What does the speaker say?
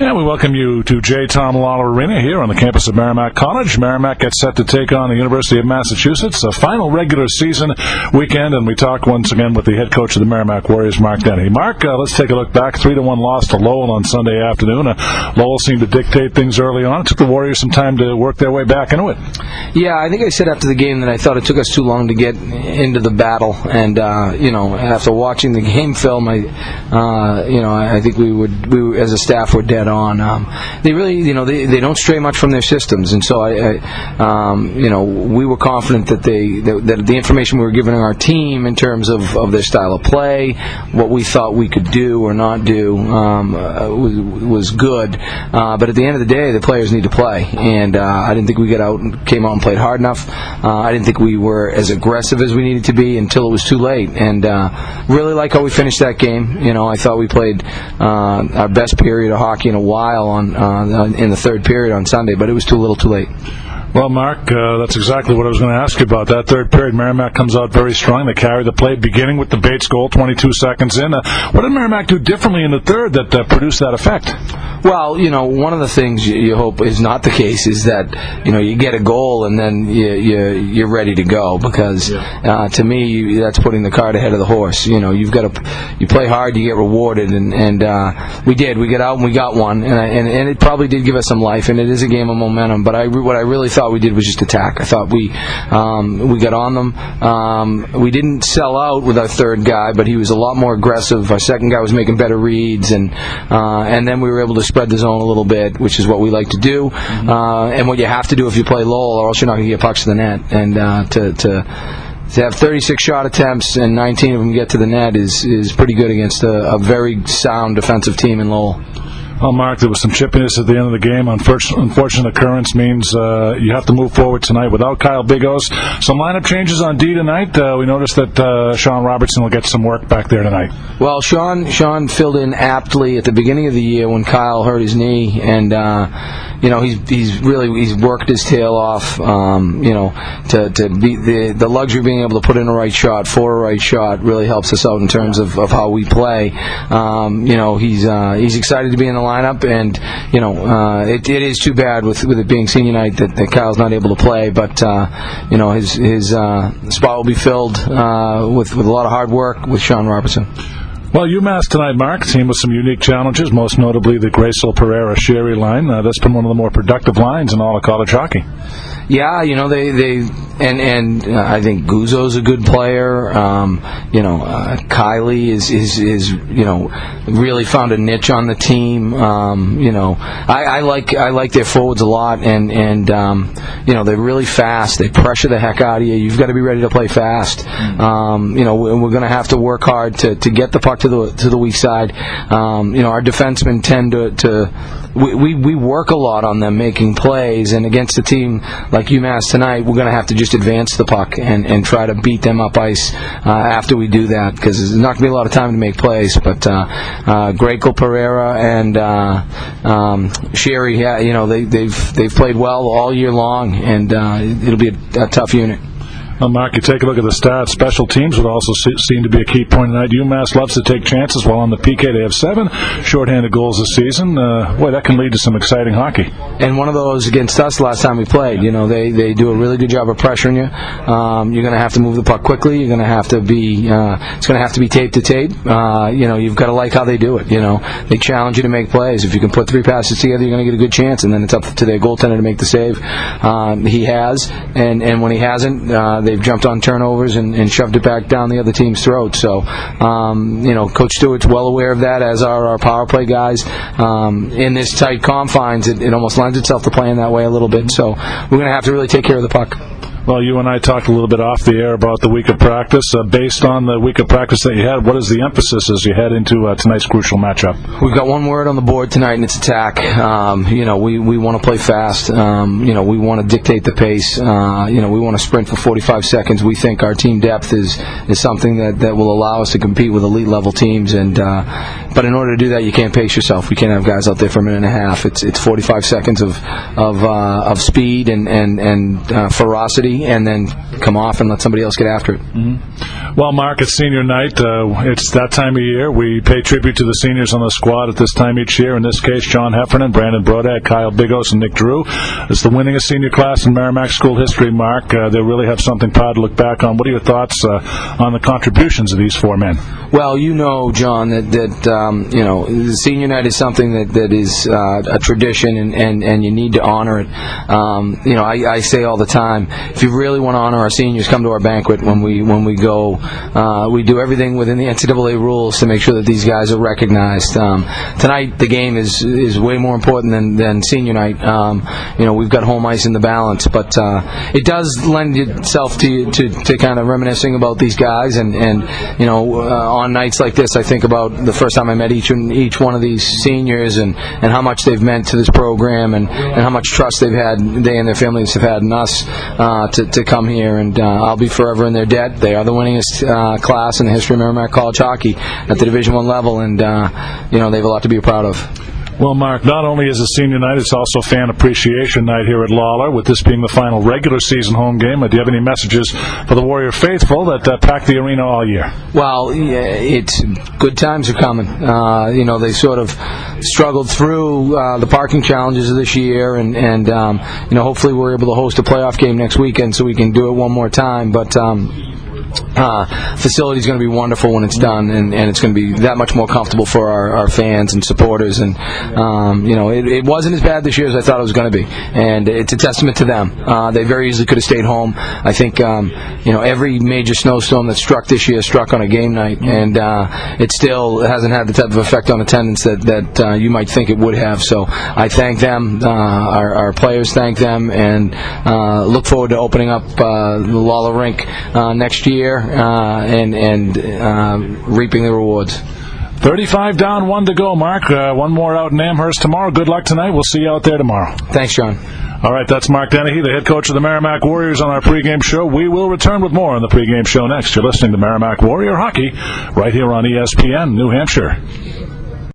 And we welcome you to J. Tom Lawler Arena here on the campus of Merrimack College. Merrimack gets set to take on the University of Massachusetts, a final regular season weekend, and we talk once again with the head coach of the Merrimack Warriors, Mark Dennehy. Mark, uh, let's take a look back. Three to one loss to Lowell on Sunday afternoon. Uh, Lowell seemed to dictate things early on. It took the Warriors some time to work their way back into it. Yeah, I think I said after the game that I thought it took us too long to get into the battle, and uh, you know, after watching the game film, I, uh, you know, I think we would, we as a staff were dead on. Um, they really, you know, they, they don't stray much from their systems, and so I, I um, you know, we were confident that they that, that, the information we were giving our team in terms of, of their style of play, what we thought we could do or not do, um, uh, was, was good. Uh, but at the end of the day, the players need to play, and uh, I didn't think we got out and came out and played hard enough. Uh, I didn't think we were as aggressive as we needed to be until it was too late, and uh, really like how we finished that game. You know, I thought we played uh, our best period of hockey in a while on uh, in the third period on Sunday, but it was too little, too late. Well, Mark, uh, that's exactly what I was going to ask you about. That third period, Merrimack comes out very strong. They carry the play, beginning with the Bates goal, 22 seconds in. Uh, what did Merrimack do differently in the third that uh, produced that effect? Well, you know, one of the things you, you, hope is not the case is that you know you get a goal and then you, you you're ready to go because uh, to me that's putting the cart ahead of the horse. You know, you've got to you play hard, you get rewarded, and and uh, we did. We get out and we got one, and, I, and and it probably did give us some life, and it is a game of momentum. But I what I really thought we did was just attack. I thought we um, we got on them. Um, we didn't sell out with our third guy, but he was a lot more aggressive. Our second guy was making better reads, and uh, and then we were able to spread the zone a little bit, which is what we like to do, mm-hmm. uh, and what you have to do if you play Lowell, or else you're not going to get pucks to the net. And uh, to, to to have 36 shot attempts and 19 of them get to the net is is pretty good against a, a very sound defensive team in Lowell. Well, Mark, there was some chippiness at the end of the game. Unfortunate occurrence means uh, you have to move forward tonight without Kyle Bigos. Some lineup changes on D tonight. Uh, we noticed that uh, Sean Robertson will get some work back there tonight. Well, Sean Sean filled in aptly at the beginning of the year when Kyle hurt his knee, and uh, you know he's he's really he's worked his tail off. Um, you know, to to be the the luxury of being able to put in a right shot for a right shot really helps us out in terms of, of how we play. Um, you know, he's uh, he's excited to be in the lineup, and you know, uh, it, it is too bad with with it being senior night that, that Kyle's not able to play. But uh, you know, his his uh, spot will be filled uh, with with a lot of hard work with Sean Robertson. Well, UMass tonight, Mark, team with some unique challenges, most notably the Gracel Pereira Sheary line. Uh, that's been one of the more productive lines in all of college hockey. Yeah, you know they they and and uh, I think Guzzo's a good player. Um, you know, uh, Kylie is, is is you know really found a niche on the team. Um, you know, I, I like I like their forwards a lot, and and um, you know they're really fast. They pressure the heck out of you. You've got to be ready to play fast. Um, you know, we're going to have to work hard to, to get the puck to the to the weak side. Um, you know, our defensemen tend to to we, we, we work a lot on them making plays, and against a team like UMass tonight, we're going to have to just advance the puck and, and try to beat them up ice uh, after we do that because there's not going to be a lot of time to make plays. But uh, uh, Gracel Pereira and uh, um, Sheary, yeah, you know, they, they've they've played well all year long, and uh, it'll be a, a tough unit. Well, Mark, you take a look at the stats. Special teams would also seem to be a key point tonight. UMass loves to take chances while on the PK. They have seven shorthanded goals this season. Uh, boy, that can lead to some exciting hockey. And one of those against us last time we played. You know, they, they do a really good job of pressuring you. Um, you're going to have to move the puck quickly. You're going to have to be. Uh, it's going to have to be tape to tape. Uh, you know, you've got to like how they do it. You know, they challenge you to make plays. If you can put three passes together, you're going to get a good chance. And then it's up to their goaltender to make the save. Um, he has, and and when he hasn't, uh, they've jumped on turnovers and, and, shoved it back down the other team's throat. So, um, you know, Coach Stewart's well aware of that, as are our power play guys. Um, in this tight confines, it, it almost lends itself to playing that way a little bit. So we're going to have to really take care of the puck. Well, you and I talked a little bit off the air about the week of practice. Uh, based on the week of practice that you had, what is the emphasis as you head into uh, tonight's crucial matchup? We've got one word on the board tonight, and it's attack. Um, you know, we, we want to play fast. Um, you know, we want to dictate the pace. Uh, you know, we want to sprint for 45 seconds. We think our team depth is is something that, that will allow us to compete with elite level teams. And uh, but in order to do that, you can't pace yourself. We can't have guys out there for a minute and a half. It's it's 45 seconds of of uh, of speed and and and uh, ferocity ready, and then come off and let somebody else get after it. Mm-hmm. Well, Mark, it's senior night. Uh, it's that time of year. We pay tribute to the seniors on the squad at this time each year. In this case, John Heffernan, Brandon Brodat, Kyle Bigos, and Nick Drew. It's the winningest senior class in Merrimack school history, Mark. Uh, they really have something proud to look back on. What are your thoughts uh, on the contributions of these four men? Well, you know, John, that, that um, you know, senior night is something that, that is uh, a tradition, and, and, and you need to honor it. Um, you know, I, I say all the time, if you really want to honor our seniors, come to our banquet when we when we go. Uh, we do everything within the NCAA rules to make sure that these guys are recognized. Um, tonight, the game is is way more important than, than senior night. Um, you know, we've got home ice in the balance, but uh, it does lend itself to, to to kind of reminiscing about these guys, and and you know, uh, on nights like this, I think about the first time I met each each one of these seniors, and and how much they've meant to this program, and and how much trust they've had, they and their families have had in us uh, to to come here, and uh, I'll be forever in their debt. They are the winningest uh, class in the history of Merrimack College hockey at the Division One level, and uh, you know they have a lot to be proud of. Well, Mark, not only is it senior night, it's also fan appreciation night here at Lawler, with this being the final regular season home game. Do you have any messages for the Warrior faithful that uh, pack the arena all year? Well, it's good times are coming. Uh, you know, they sort of struggled through uh, the parking challenges of this year, and, and um, you know, hopefully we're able to host a playoff game next weekend so we can do it one more time. But um, uh, facility is going to be wonderful when it's done, and, and it's going to be that much more comfortable for our, our fans and supporters. And um, you know, it, it, wasn't as bad this year as I thought it was going to be, and it's a testament to them. Uh, they very easily could have stayed home. I think um, you know every major snowstorm that struck this year struck on a game night, and uh, it still hasn't had the type of effect on attendance that that uh, you might think it would have. So I thank them. Uh, our, our, players thank them, and uh, look forward to opening up the Lawler Rink next year year uh, and and um, reaping the rewards. 35 down, one to go, Mark. Uh, one more out in Amherst tomorrow. Good luck tonight. We'll see you out there tomorrow. Thanks, John. All right, that's Mark Dennehy, the head coach of the Merrimack Warriors on our pregame show. We will return with more on the pregame show next. You're listening to Merrimack Warrior Hockey right here on ESPN, New Hampshire.